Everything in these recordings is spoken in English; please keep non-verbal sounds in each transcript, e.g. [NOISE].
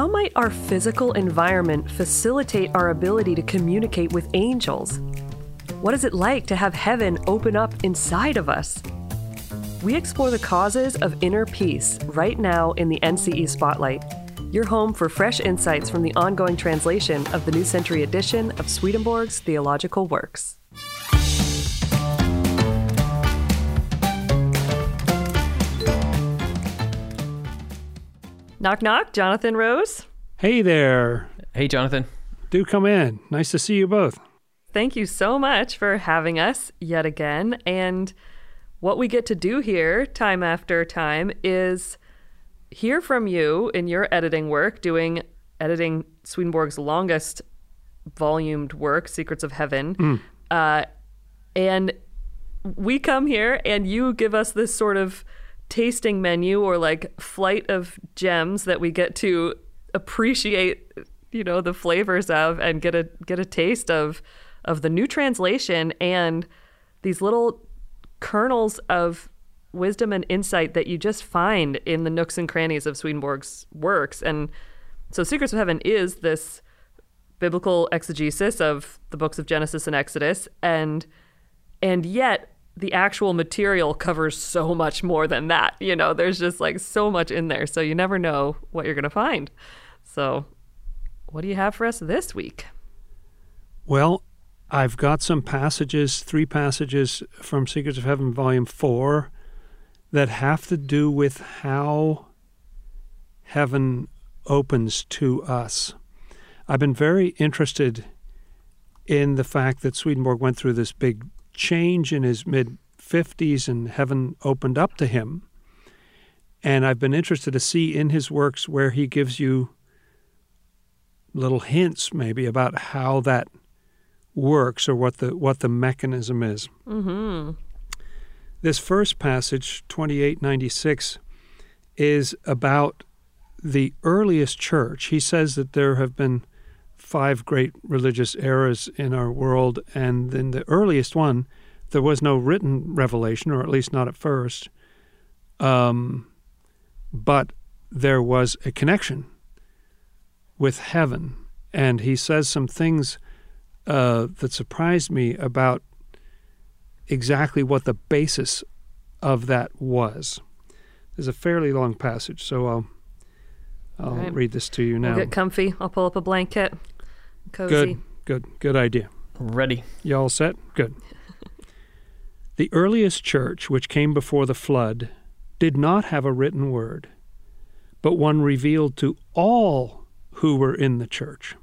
how might our physical environment facilitate our ability to communicate with angels? What is it like to have heaven open up inside of us? We explore the causes of inner peace right now in the NCE Spotlight, your home for fresh insights from the ongoing translation of the New Century edition of Swedenborg's Theological Works. Knock, knock, Jonathan Rose. Hey there. Hey, Jonathan. Do come in. Nice to see you both. Thank you so much for having us yet again. And what we get to do here, time after time, is hear from you in your editing work, doing editing Swedenborg's longest volumed work, Secrets of Heaven. Mm. Uh, and we come here and you give us this sort of tasting menu or like flight of gems that we get to appreciate you know the flavors of and get a get a taste of of the new translation and these little kernels of wisdom and insight that you just find in the nooks and crannies of Swedenborg's works. And so Secrets of Heaven is this biblical exegesis of the books of Genesis and Exodus. And and yet the actual material covers so much more than that. You know, there's just like so much in there. So you never know what you're going to find. So, what do you have for us this week? Well, I've got some passages, three passages from Secrets of Heaven, Volume 4, that have to do with how heaven opens to us. I've been very interested in the fact that Swedenborg went through this big change in his mid 50s and heaven opened up to him. And I've been interested to see in his works where he gives you little hints maybe about how that works or what the what the mechanism is. Mm-hmm. This first passage, 2896, is about the earliest church. He says that there have been five great religious eras in our world, and in the earliest one, there was no written revelation, or at least not at first. Um, but there was a connection with heaven, and he says some things uh, that surprised me about exactly what the basis of that was. There's a fairly long passage, so I'll I'll right. read this to you now. We'll get comfy. I'll pull up a blanket. Cozy. Good, good, good idea. Ready. You all set? Good. [LAUGHS] the earliest church, which came before the flood, did not have a written word, but one revealed to all who were in the church.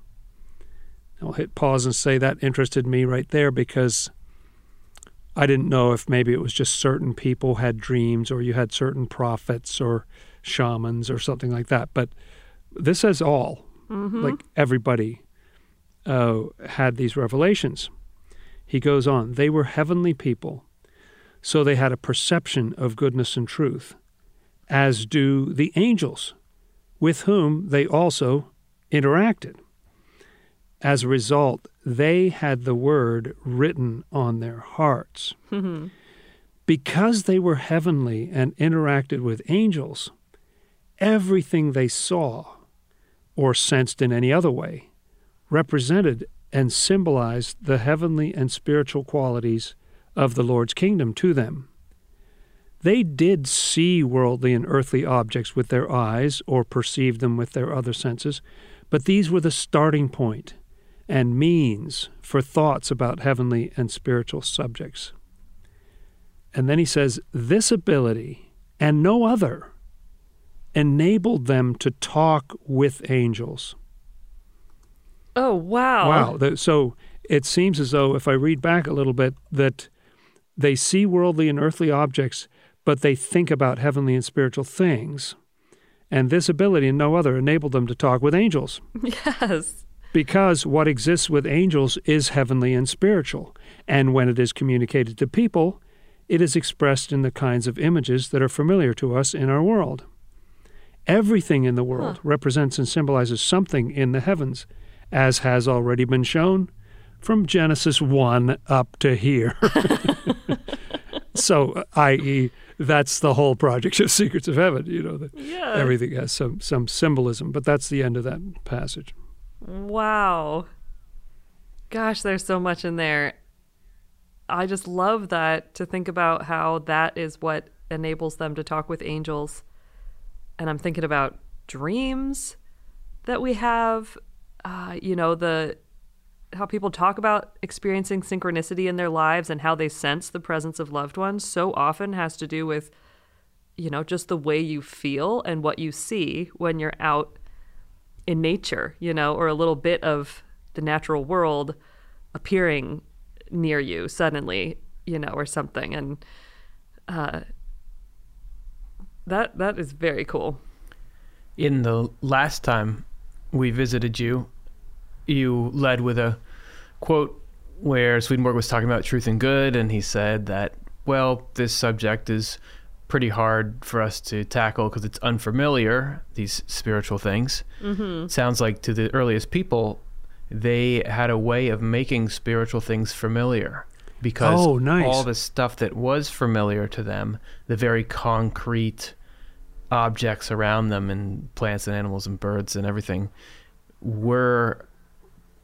I'll hit pause and say that interested me right there because I didn't know if maybe it was just certain people had dreams or you had certain prophets or shamans or something like that. But this says all, Mm-hmm. like everybody uh, had these revelations. He goes on, they were heavenly people, so they had a perception of goodness and truth, as do the angels, with whom they also interacted. As a result, they had the word written on their hearts. Mhm. Because they were heavenly and interacted with angels, everything they saw or sensed in any other way represented and symbolized the heavenly and spiritual qualities of the Lord's kingdom to them. They did see worldly and earthly objects with their eyes or perceive them with their other senses, but these were the starting point and means for thoughts about heavenly and spiritual subjects. And then he says, This ability and no other enabled them to talk with angels. Oh wow! Wow. So it seems as though, if I read back a little bit, that they see worldly and earthly objects, but they think about heavenly and spiritual things. And this ability and no other enabled them to talk with angels. [LAUGHS] Yes. Because what exists with angels is heavenly and spiritual. And when it is communicated to people, it is expressed in the kinds of images that are familiar to us in our world. Everything in the world Huh. represents and symbolizes something in the heavens, as has already been shown from Genesis 1 up to here. [LAUGHS] so, i.e., that's the whole project of Secrets of Heaven. You know, that Yeah. everything has some some symbolism, but that's the end of that passage. Wow. Gosh, there's so much in there. I just love that to think about how that is what enables them to talk with angels. And I'm thinking about dreams that we have, uh, you know, the how people talk about experiencing synchronicity in their lives and how they sense the presence of loved ones so often has to do with you know, just the way you feel and what you see when you're out in nature, you know, or a little bit of the natural world appearing near you suddenly, you know, or something. And uh, that that is very cool. In the last time we visited you, you led with a quote where Swedenborg was talking about truth and good, and he said that, well, this subject is pretty hard for us to tackle because it's unfamiliar, these spiritual things. Mm-hmm. Sounds like to the earliest people, they had a way of making spiritual things familiar because Oh, nice. all the stuff that was familiar to them, the very concrete objects around them and plants and animals and birds and everything were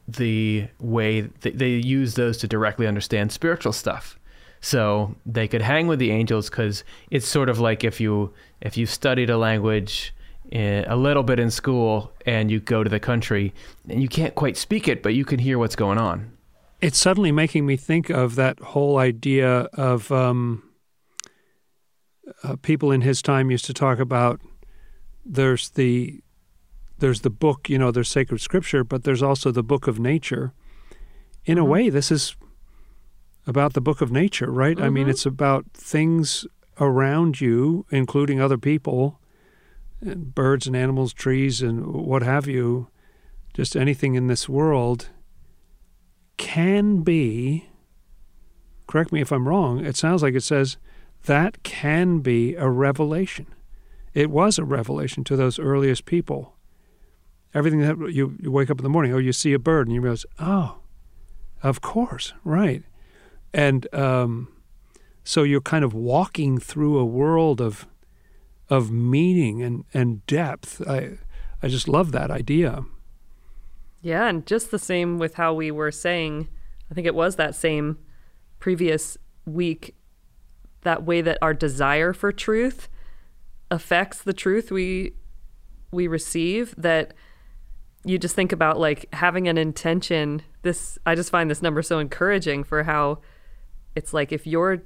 the way th- they used those to directly understand spiritual stuff. So they could hang with the angels because it's sort of like if you if you studied a language eh, a little bit in school and you go to the country and you can't quite speak it but you can hear what's going on. It's suddenly making me think of that whole idea of um, uh, people in his time used to talk about there's the there's the book, you know, there's sacred scripture, but there's also the book of nature. In a way, this is about the book of nature, right? I mean, it's about things around you, including other people, and birds and animals, trees, and what have you, just anything in this world can be, correct me if I'm wrong, it sounds like it says that can be a revelation. It was a revelation to those earliest people. Everything that you, you wake up in the morning, oh, you see a bird, and you realize, oh, of course, right. And um, so you're kind of walking through a world of of meaning and, and depth. I I just love that idea. Yeah, and just the same with how we were saying, I think it was that same previous week, that way that our desire for truth affects the truth we we receive that you just think about like having an intention. This i just find this number so encouraging for how it's like if your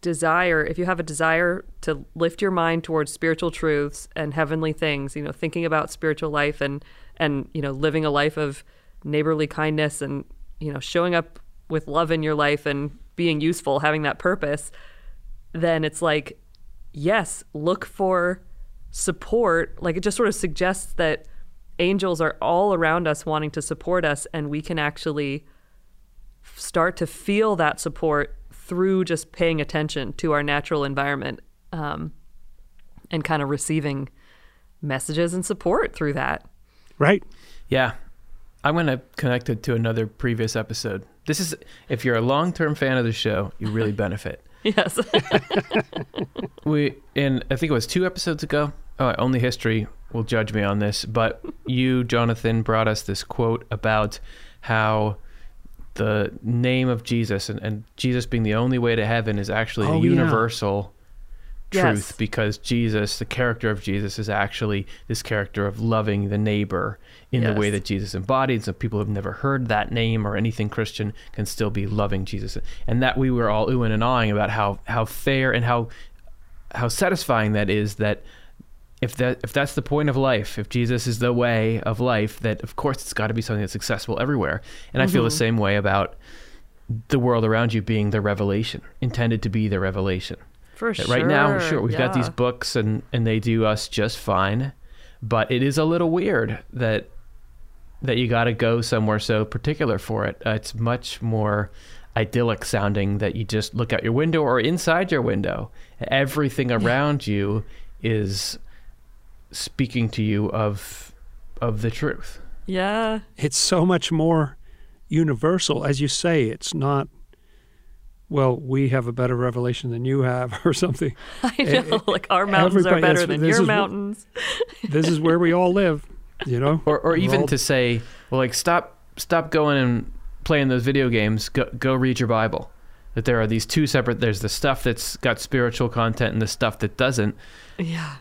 desire if you have a desire to lift your mind towards spiritual truths and heavenly things you know thinking about spiritual life and and you know living a life of neighborly kindness and you know showing up with love in your life and being useful having that purpose then it's like yes look for support like it just sort of suggests that angels are all around us wanting to support us and we can actually start to feel that support through just paying attention to our natural environment um, and kind of receiving messages and support through that. Right? Yeah. I'm going to connect it to another previous episode. This is, if you're a long term fan of the show, you really benefit. Yes. [LAUGHS] We, in, I think it was two episodes ago, oh, only history will judge me on this, but you, Jonathan, brought us this quote about how the name of Jesus and, and Jesus being the only way to heaven is actually Oh, a yeah. universal truth Yes. because Jesus, the character of Jesus, is actually this character of loving the neighbor in the way that Jesus embodied. So people who've never heard that name or anything Christian can still be loving Jesus, and that we were all oohing and awing about how how fair and how how satisfying that is. That if that if that's the point of life, if Jesus is the way of life, that of course it's got to be something that's accessible everywhere. And I feel the mm-hmm. same way about the world around you being the revelation, intended to be the revelation. For That sure. Right now, sure, we've got these books and and they do us just fine, but it is a little weird that that you got to go somewhere so particular for it. Uh, it's much more idyllic sounding that you just look out your window or inside your window. Everything around you is speaking to you of of the truth. Yeah. It's so much more universal. As you say, it's not well, we have a better revelation than you have, [LAUGHS] or something. I know, like our mountains are better than your is what- mountains. [LAUGHS] this is where we all live, you know? or or We're even all- to say, well, like stop stop going and playing those video games. Go go read your Bible. That there are these two separate. There's the stuff that's got spiritual content and the stuff that doesn't. Yeah.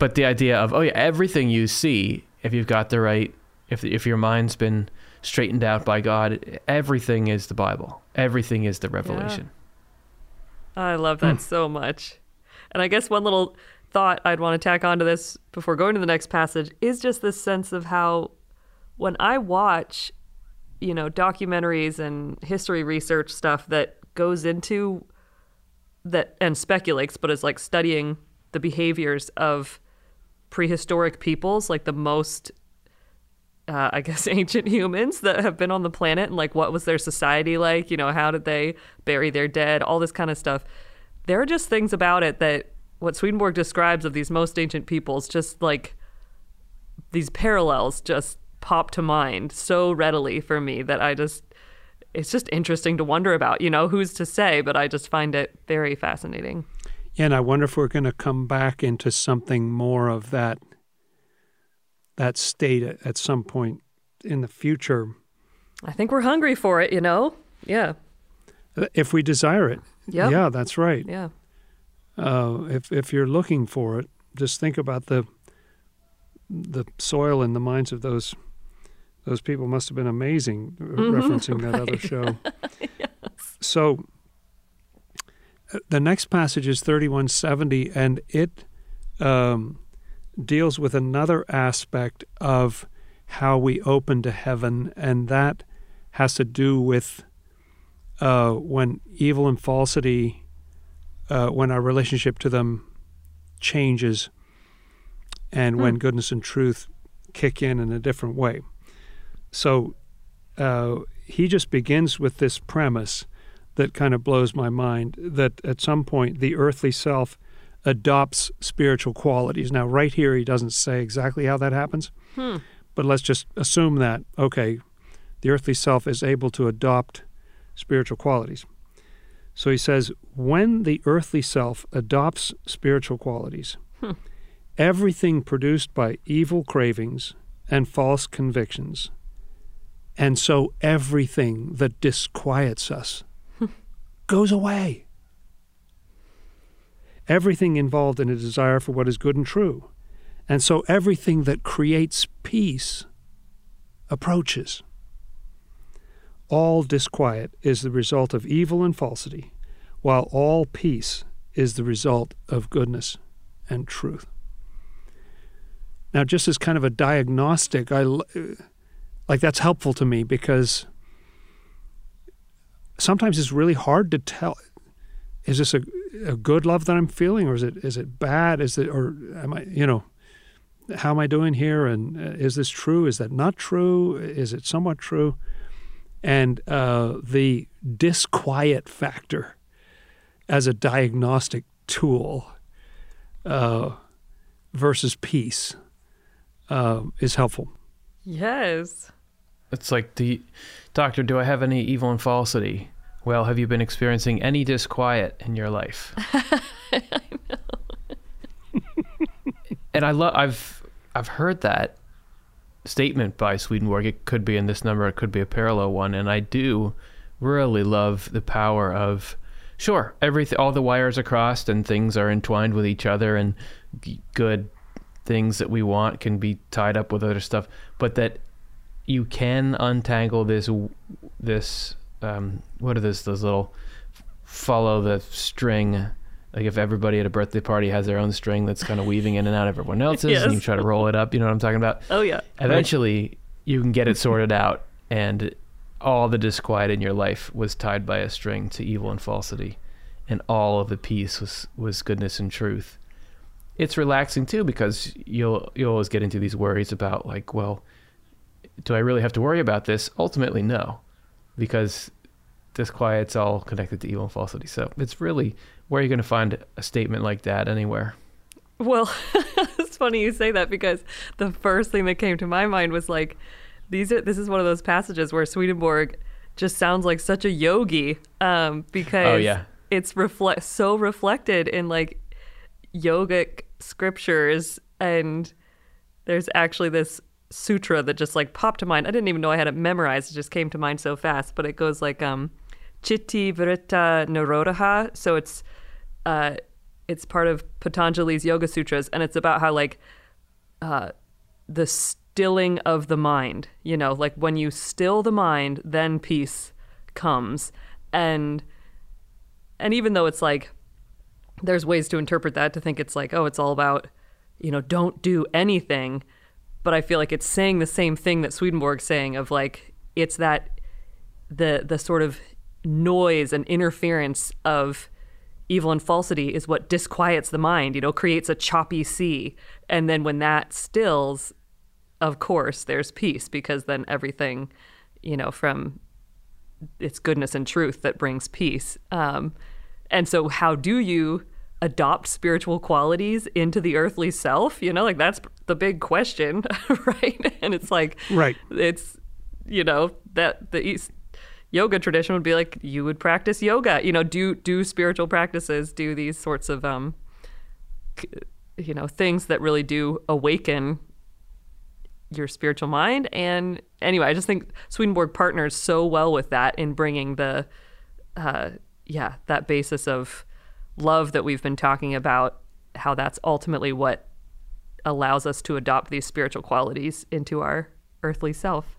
But the idea of oh yeah, everything you see, if you've got the right, if if your mind's been straightened out by God, everything is the Bible. Everything is the revelation. I love that hmm. so much. And I guess one little thought I'd want to tack onto this before going to the next passage is just this sense of how when I watch, you know, documentaries and history research stuff that goes into that and speculates, but is like studying the behaviors of prehistoric peoples, like the most uh, I guess [LAUGHS] ancient humans that have been on the planet and like what was their society like? You know, how did they bury their dead? All this kind of stuff. There are just things about it that what Swedenborg describes of these most ancient peoples, just like these parallels, just pop to mind so readily for me that I just. It's just interesting to wonder about, you know, who's to say, but I just find it very fascinating. Yeah, and I wonder if we're going to come back into something more of that that state at, at some point in the future, I think we're hungry for it, you know? Yeah. if we desire it. Yep. Yeah, that's right. Yeah. Uh, if if you're looking for it, just think about the the soil in the minds of those those people must have been amazing. uh, Referencing that other [LAUGHS] show. [LAUGHS] So uh, the next passage is 3170, and it um, deals with another aspect of how we open to heaven, and that has to do with uh, when evil and falsity, uh, when our relationship to them changes, and when goodness and truth kick in in a different way. So uh, he just begins with this premise that kind of blows my mind that at some point the earthly self adopts spiritual qualities. Now, right here, he doesn't say exactly how that happens, hmm. but let's just assume that, okay, the earthly self is able to adopt spiritual qualities. So he says, when the earthly self adopts spiritual qualities, hmm. everything produced by evil cravings and false convictions, and so everything that disquiets us hmm. goes away. Everything involved in a desire for what is good and true. And so everything that creates peace approaches. All disquiet is the result of evil and falsity, while all peace is the result of goodness and truth. Now, just as kind of a diagnostic, I like that's helpful to me because sometimes it's really hard to tell is this a, a good love that I'm feeling or is it is it bad? Is it or am I you know how am I doing here? And uh, is this true? Is that not true? Is it somewhat true? And uh, the disquiet factor as a diagnostic tool uh, versus peace uh, is helpful. Yes. It's like the doctor, do I have any evil and falsity? Well, have you been experiencing any disquiet in your life? [LAUGHS] and I love I've I've heard that statement by Swedenborg. It could be in this number, it could be a parallel one, and I do really love the power of sure, everything all the wires are crossed and things are entwined with each other and g- good things that we want can be tied up with other stuff, but that you can untangle this this um, what are those those little follow the string like if everybody at a birthday party has their own string that's kind of weaving in and out of everyone [LAUGHS] else's and you try to roll it up you know what i'm talking about? Oh yeah. eventually you can get it sorted out and all the disquiet in your life was tied by a string to evil and falsity and all of the peace was was goodness and truth. It's relaxing too because you'll you'll always get into these worries about like well do i really have to worry about this? Ultimately no because disquiet's all connected to evil and falsity so it's really where are you going to find a statement like that anywhere Well, [LAUGHS] it's funny you say that because the first thing that came to my mind was like, these are this is one of those passages where Swedenborg just sounds like such a yogi um, because Oh, yeah. it's reflect so reflected in like yogic scriptures and there's actually this sutra that just like popped to mind. I didn't even know I had it memorized. It just came to mind so fast. But it goes like um Chitti Vritta Nirodha. So it's uh it's part of Patanjali's Yoga Sutras and it's about how like uh the stilling of the mind, you know, like when you still the mind, then peace comes. And and even though it's like there's ways to interpret that to think it's like, oh, it's all about, you know, don't do anything. But I feel like it's saying the same thing that Swedenborg's saying of like, it's that the the sort of noise and interference of evil and falsity is what disquiets the mind, you know, creates a choppy sea. And then when that stills, of course, there's peace because then everything, you know, from it's goodness and truth that brings peace. Um, and so, how do you adopt spiritual qualities into the earthly self? You know, like that's the big question, [LAUGHS] right? And it's like, Right. it's, you know, that the East yoga tradition would be like you would practice yoga, you know, do do spiritual practices, do these sorts of um, you know, things that really do awaken your spiritual mind. And anyway, I just think Swedenborg partners so well with that in bringing the, uh, yeah, that basis of love that we've been talking about, how that's ultimately what allows us to adopt these spiritual qualities into our earthly self.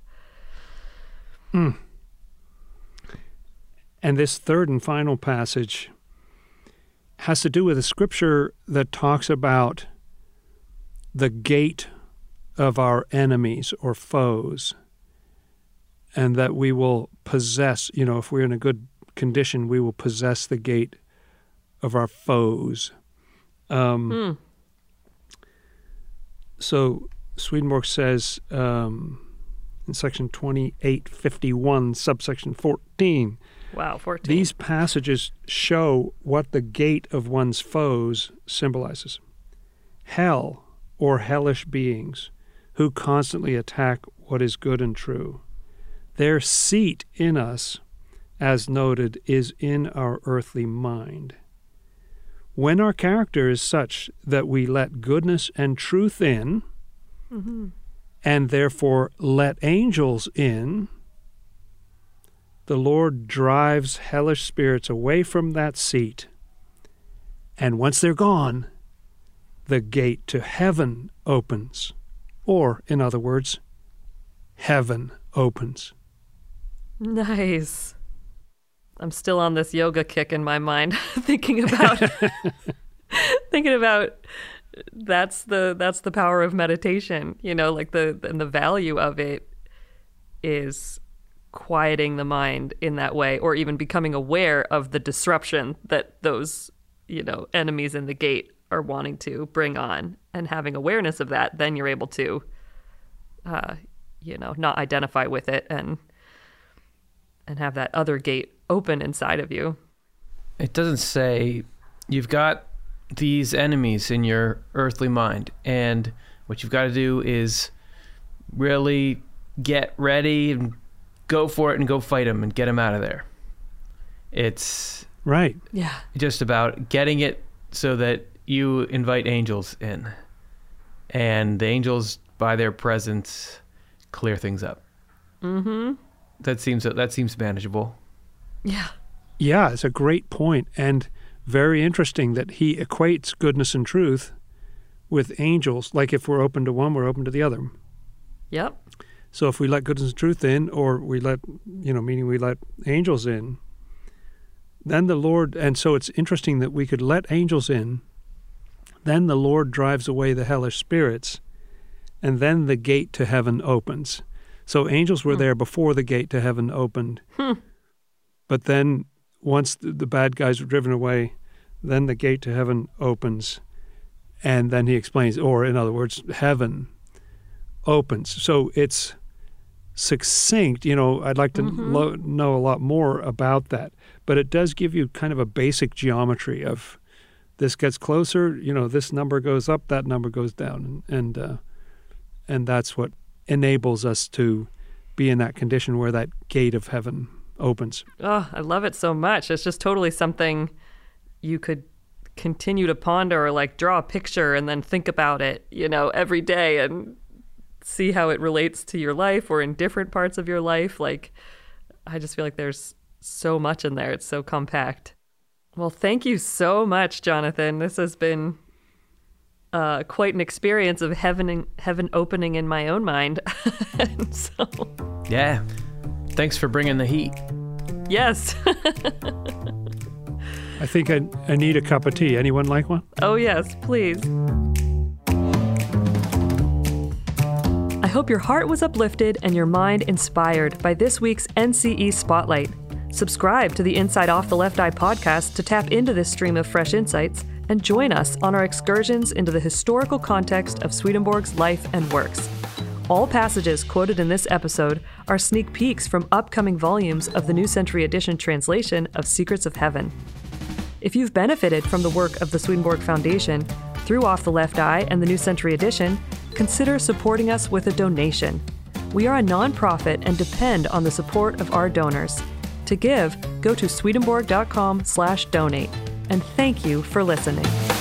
And this third and final passage has to do with a scripture that talks about the gate of our enemies or foes, and that we will possess, you know, if we're in a good condition, we will possess the gate of our foes. Um, So Swedenborg says um, in section 2851, subsection 14, Wow, 14. these passages show what the gate of one's foes symbolizes hell or hellish beings who constantly attack what is good and true. Their seat in us, as noted, is in our earthly mind. When our character is such that we let goodness and truth in, mm-hmm. and therefore let angels in, the Lord drives hellish spirits away from that seat. And once they're gone, the gate to heaven opens. Or, in other words, heaven opens. Nice. I'm still on this yoga kick in my mind, [LAUGHS] thinking about [LAUGHS] thinking about that's the that's the power of meditation. You know, like the and the value of it is quieting the mind in that way, or even becoming aware of the disruption that those you know enemies in the gate are wanting to bring on, and having awareness of that, then you're able to, uh, you know, not identify with it and and have that other gate open inside of you. It doesn't say you've got these enemies in your earthly mind, and what you've got to do is really get ready and go for it and go fight them and get them out of there. It's Right. Yeah. just about getting it so that you invite angels in, and the angels, by their presence, clear things up. Mm-hmm. That seems that seems manageable. Yeah. Yeah, it's a great point and very interesting that he equates goodness and truth with angels. Like if we're open to one, we're open to the other. Yep. So if we let goodness and truth in, or we let, you know, meaning we let angels in, then the Lord, and so it's interesting that we could let angels in, then the Lord drives away the hellish spirits, and then the gate to heaven opens. So angels were Hmm. there before the gate to heaven opened. But then once the, the bad guys were driven away, then the gate to heaven opens. And then he explains, or in other words, heaven opens. So it's succinct. You know, I'd like to lo- know a lot more about that. But it does give you kind of a basic geometry of this gets closer, you know, this number goes up, that number goes down. And, and, uh, and that's what enables us to be in that condition where that gate of heaven opens. Oh, I love it so much. It's just totally something you could continue to ponder or like draw a picture and then think about it, you know, every day and see how it relates to your life or in different parts of your life. Like, I just feel like there's so much in there. It's so compact. Well, thank you so much, Jonathan. This has been uh, quite an experience of heaven heaven opening in my own mind. [LAUGHS] so, Yeah. Thanks for bringing the heat. yes. I think I, I need a cup of tea. Anyone like one? oh, yes, please. Hope your heart was uplifted and your mind inspired by this week's NCE Spotlight. Subscribe to the Inside Off the Left Eye podcast to tap into this stream of fresh insights and join us on our excursions into the historical context of Swedenborg's life and works. All passages quoted in this episode are sneak peeks from upcoming volumes of the New Century Edition translation of Secrets of Heaven. If you've benefited from the work of the Swedenborg Foundation through Off the Left Eye and the New Century Edition, consider supporting us with a donation. We are a nonprofit and depend on the support of our donors. To give, go to swedenborg.com/donate. And thank you for listening.